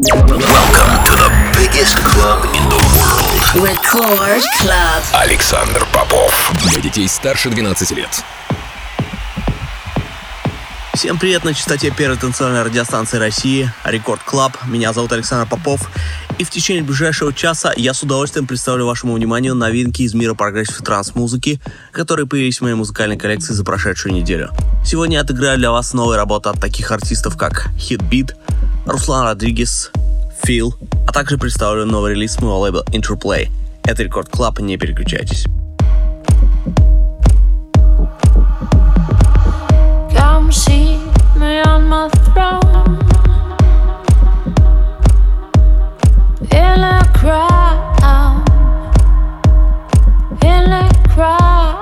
Welcome to the biggest club in the world. Record Club. Александр Попов. Для детей старше 12 лет. Всем привет на частоте первой танцевальной радиостанции России, Record Club. Меня зовут Александр Попов. И в течение ближайшего часа я с удовольствием представлю вашему вниманию новинки из мира progressive транс-музыки, которые появились в моей музыкальной коллекции за прошедшую неделю. Сегодня я отыграю для вас новые работы от таких артистов, как Heatbeat, Руслан Родригес, Фил, а также представлю новый релиз моего лейбла Interplay. Это Record Club, не переключайтесь. In a crown, in a crown.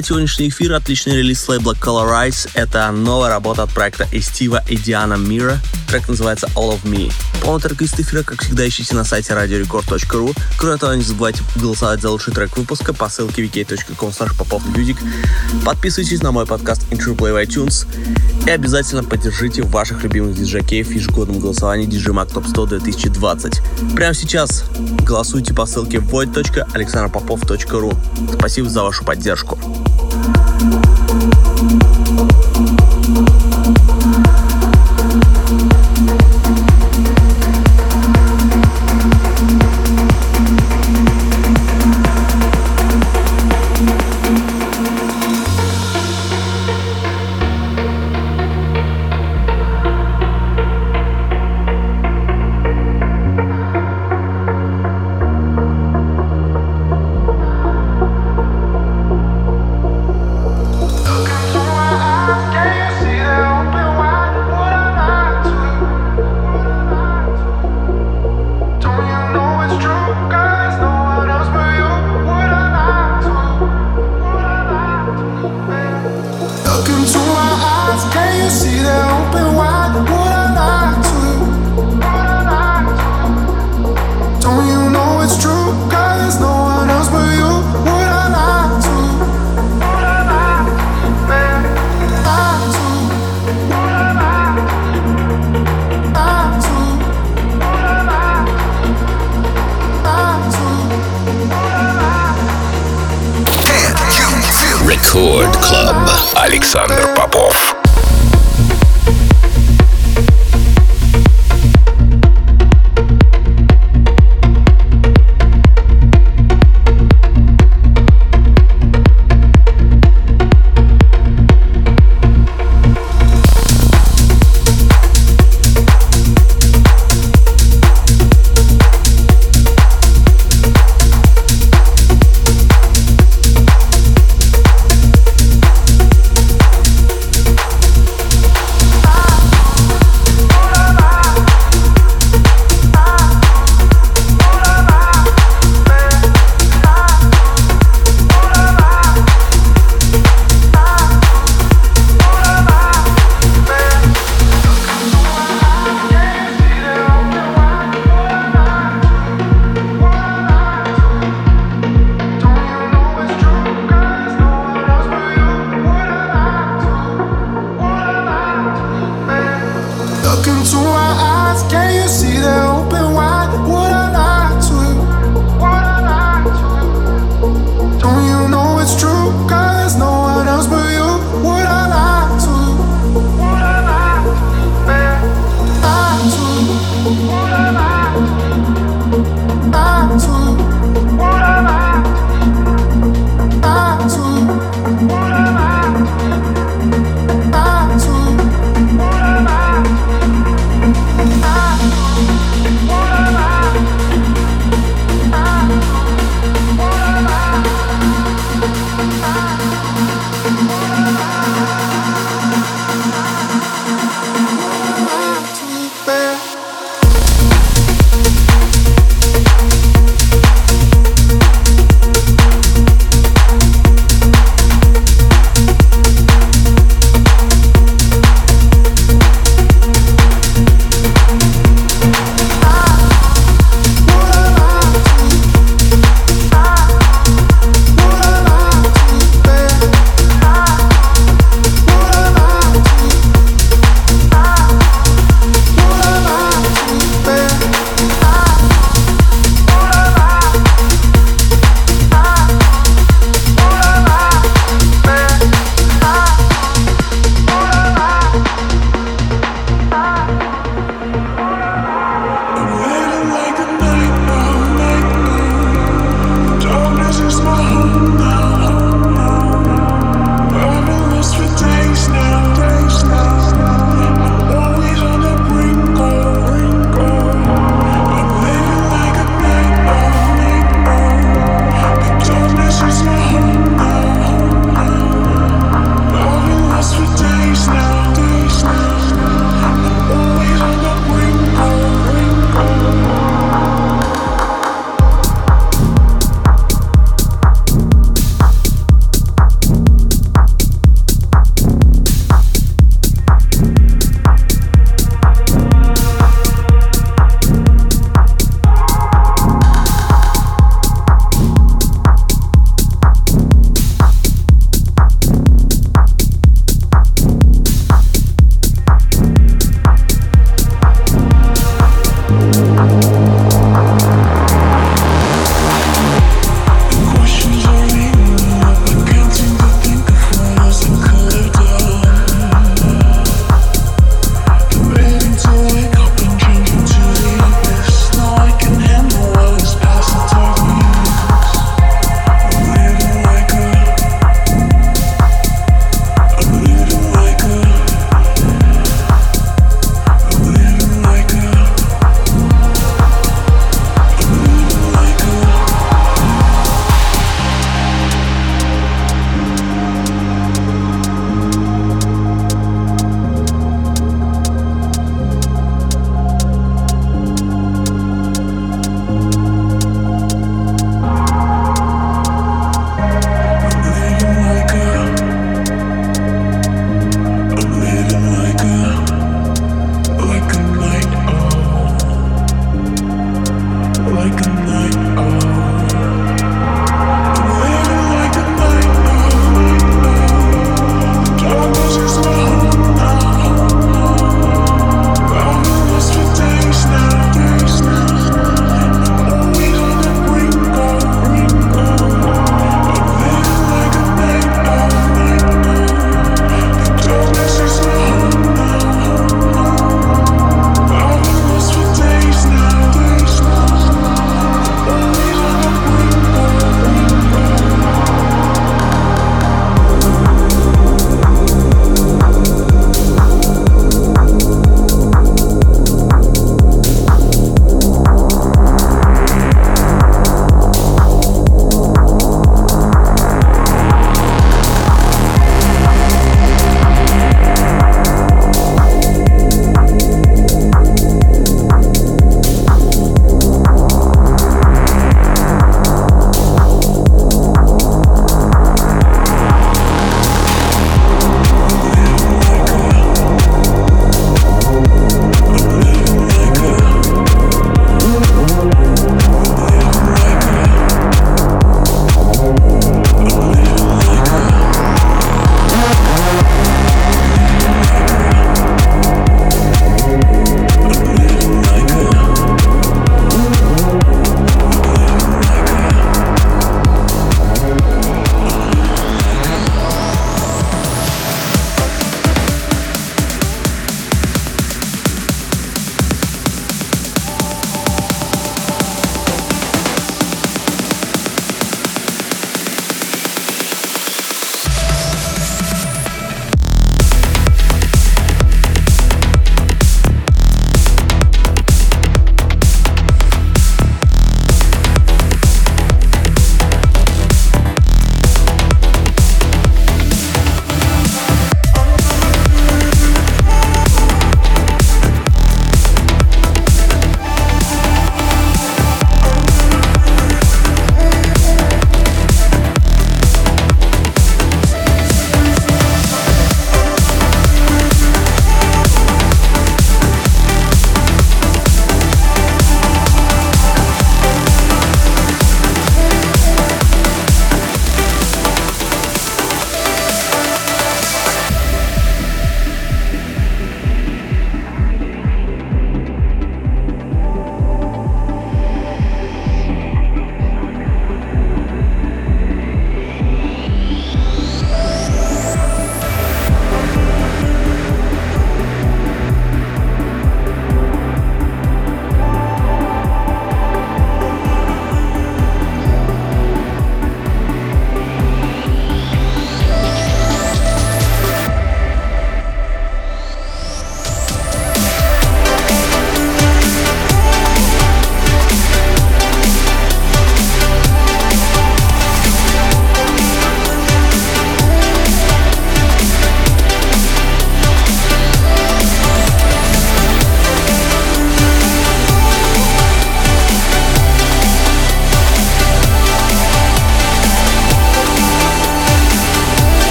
Открывает сегодняшний эфир отличный релиз лейбла Colorize. Это новая работа от проекта Эстива и Диана Мира. Трек называется All of Me. Полный трек из эфира, как всегда, ищите на сайте radiorecord.ru. Кроме того, не забывайте голосовать за лучший трек выпуска по ссылке wiki.com. Подписывайтесь на мой подкаст Intro в iTunes. И обязательно поддержите ваших любимых диджакеев в ежегодном голосовании DJ Mag Top 100 2020. Прямо сейчас голосуйте по ссылке void.alexandropopov.ru. Спасибо за вашу поддержку.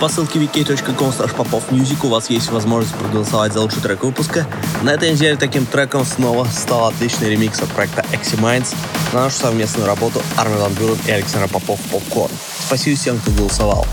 По ссылке wiki.com music у вас есть возможность проголосовать за лучший трек выпуска. На этой неделе таким треком снова стал отличный ремикс от проекта Exy Minds на нашу совместную работу Армин Ван и Александр Попов Попкорн. Спасибо всем, кто голосовал.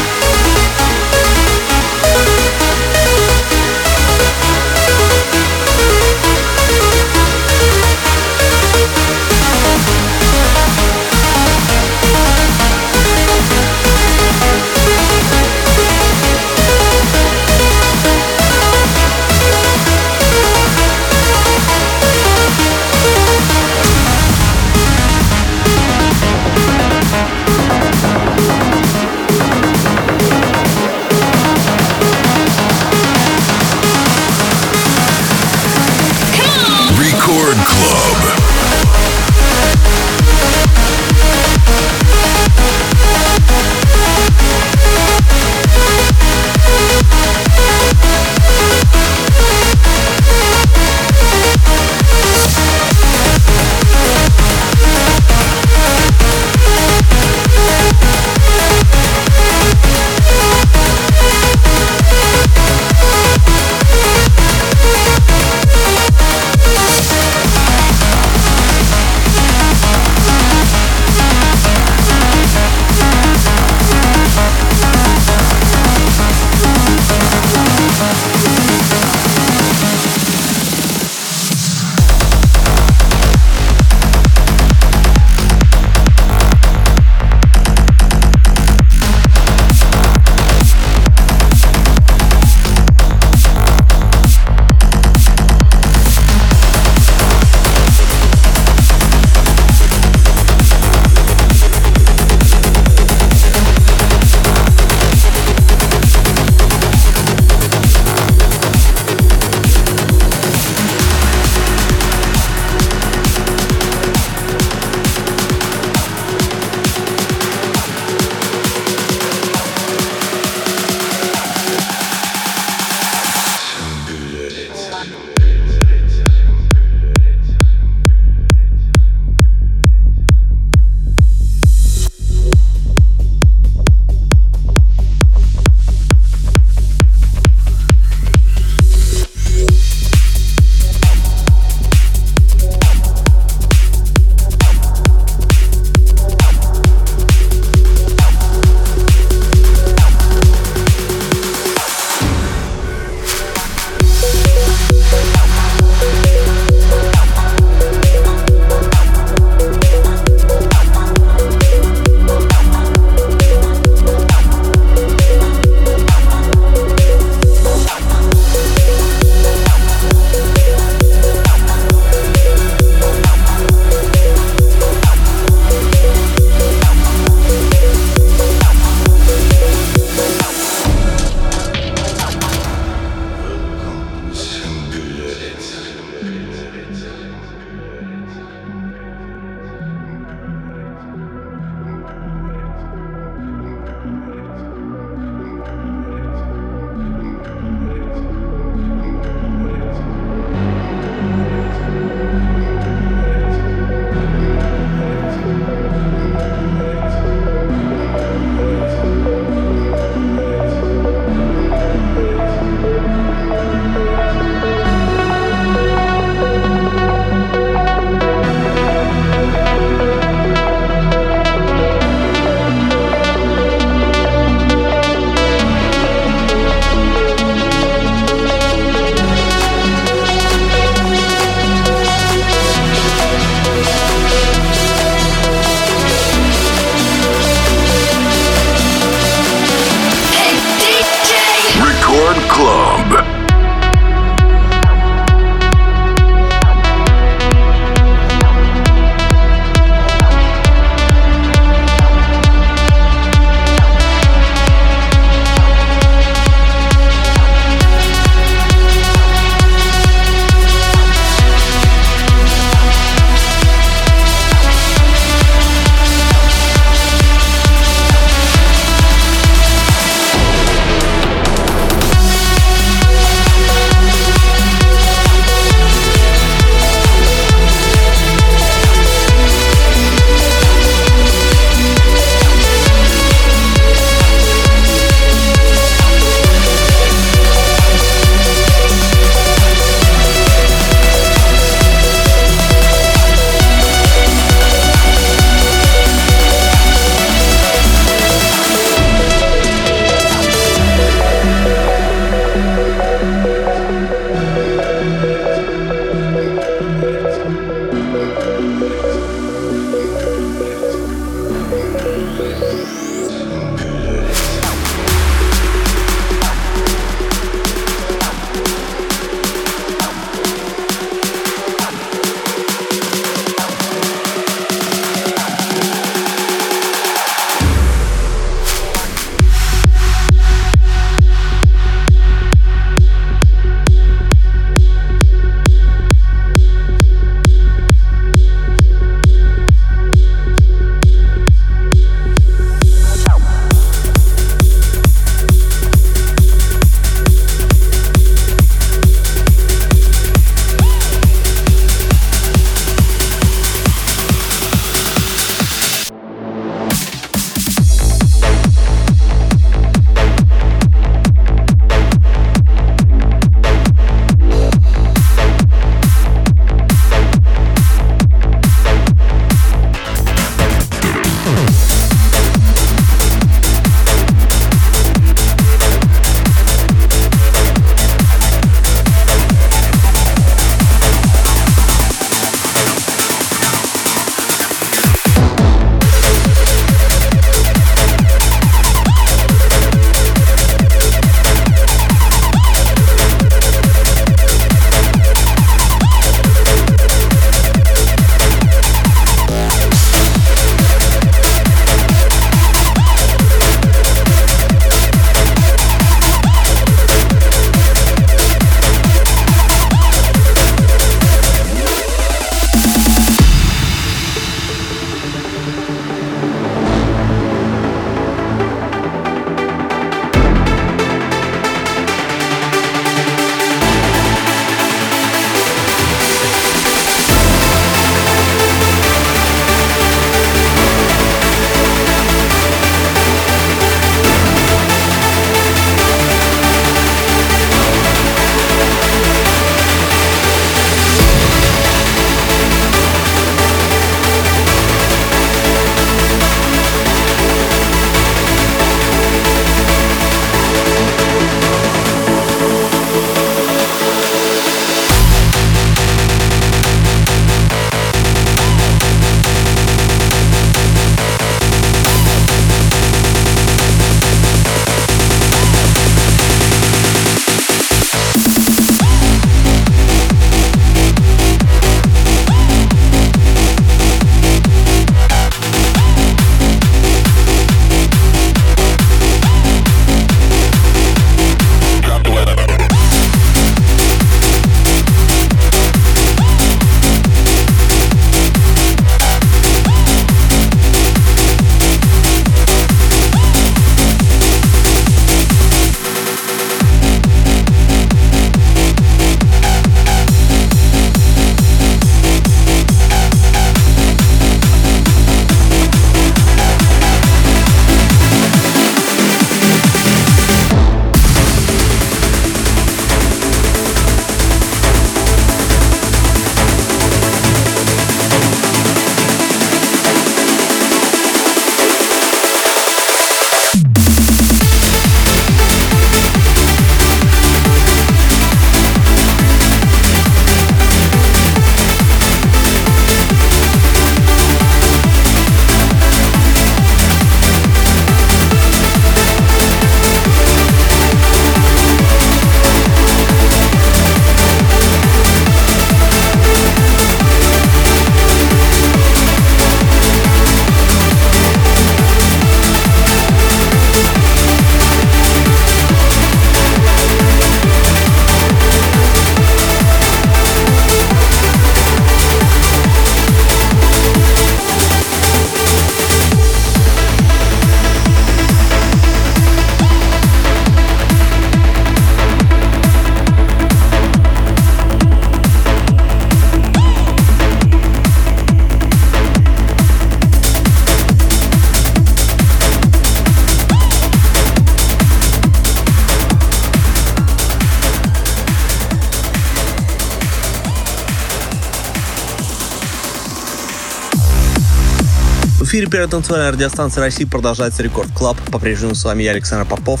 Первой танцевальной радиостанции России продолжается Record Club. По-прежнему с вами я, Александр Попов.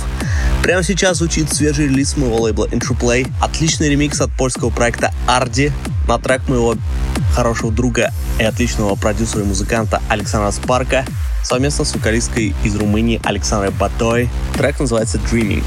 Прямо сейчас звучит свежий релиз моего лейбла Interplay. Отличный ремикс от польского проекта Арди на трек моего хорошего друга и отличного продюсера и музыканта Александра Спарка совместно с вокалисткой из Румынии Александрой Батой. Трек называется Dreaming.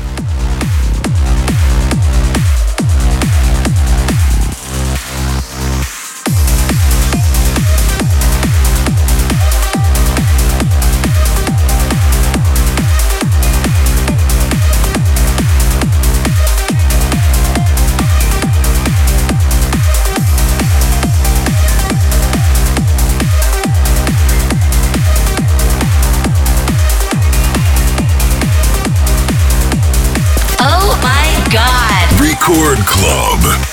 Club.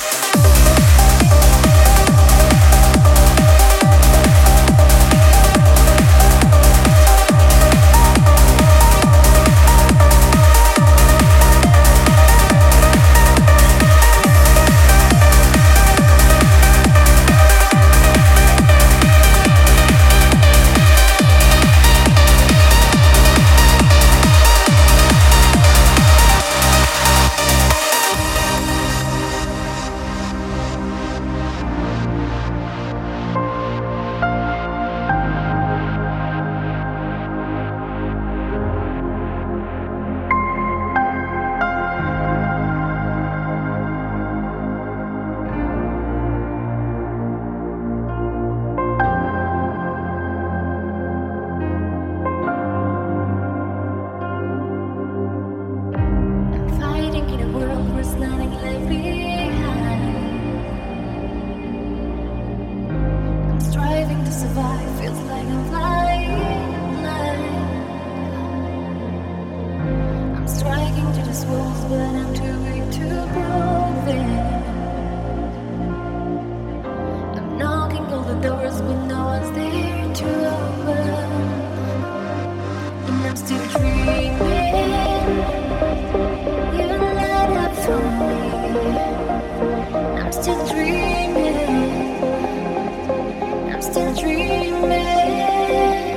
remember.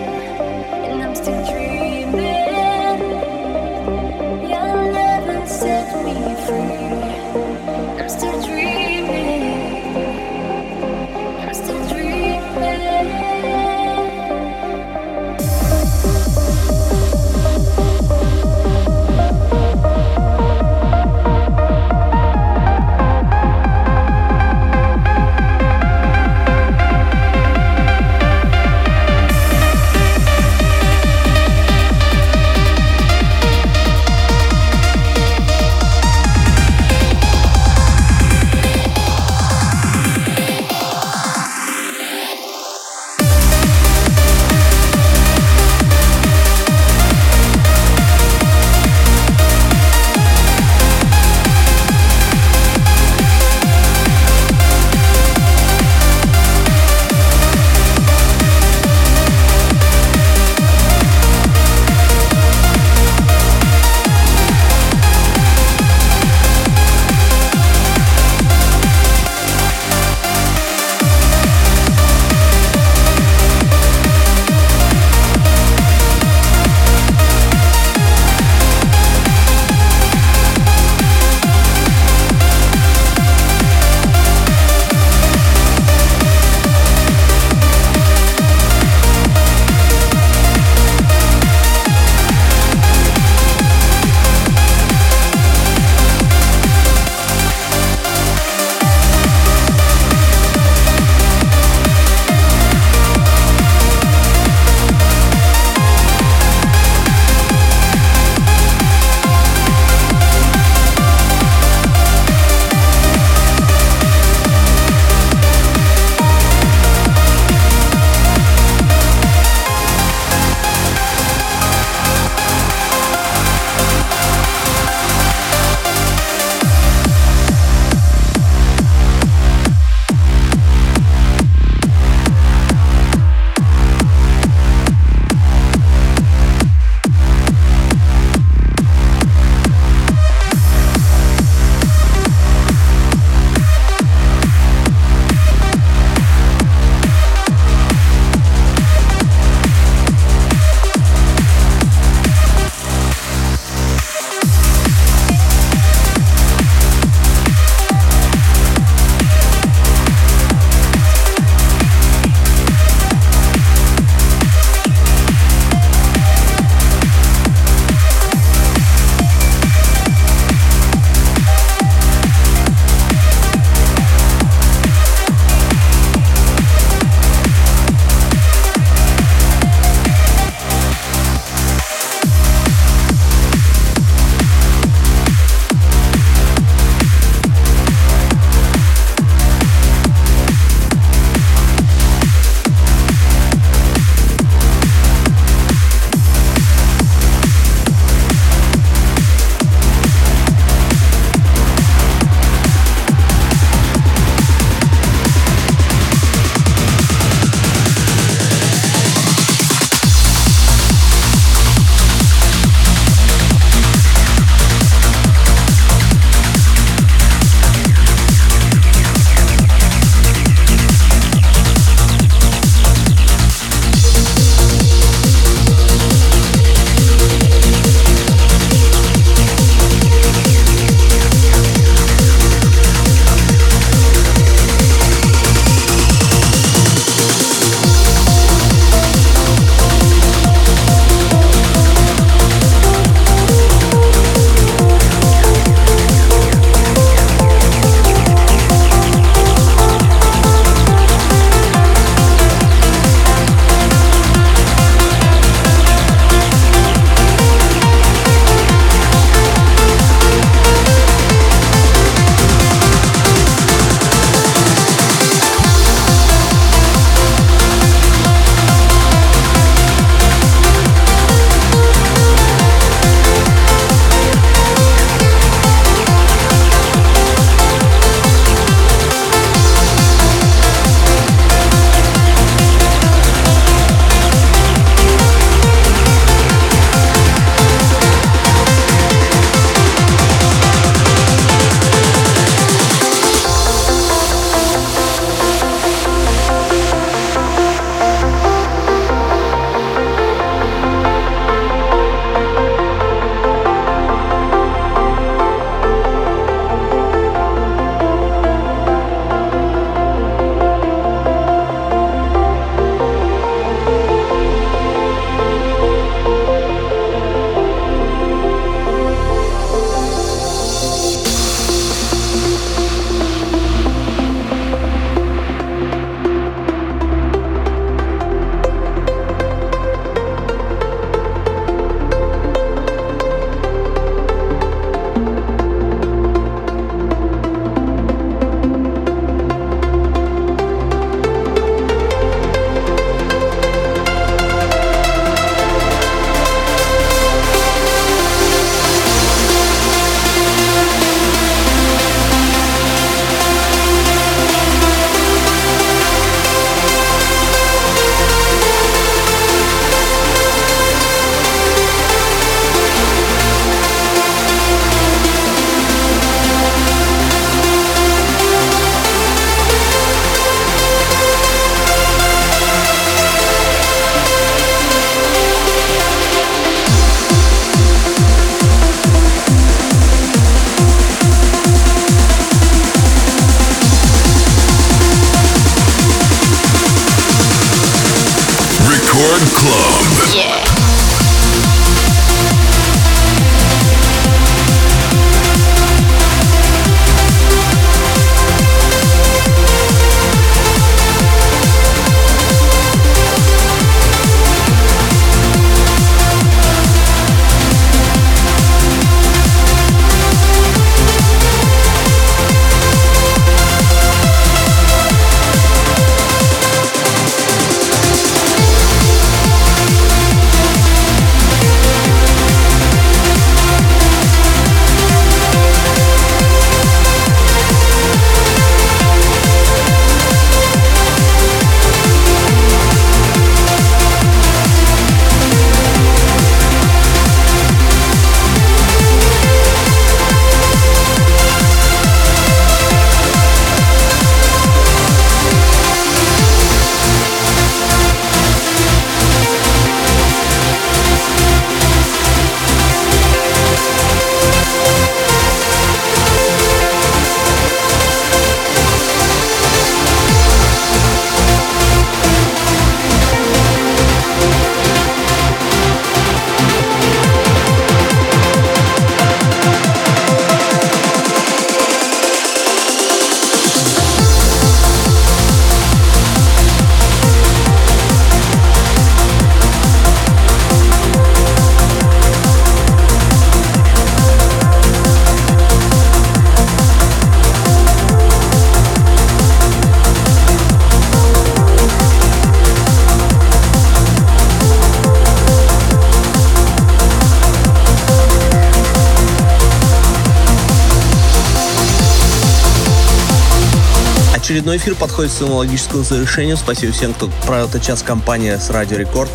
Очередной эфир подходит к своему логическому завершению. Спасибо всем, кто провел этот час компания с Радио Рекорд.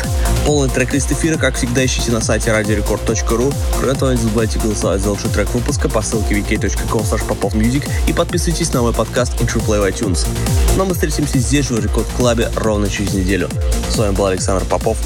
Полный трек-лист эфира, как всегда, ищите на сайте radiorecord.ru. Кроме того, не забывайте голосовать за лучший трек выпуска по ссылке wiki.com popofmusic и подписывайтесь на мой подкаст Intro Play в iTunes. Но мы встретимся здесь же в Рекорд Клабе ровно через неделю. С вами был Александр Попов.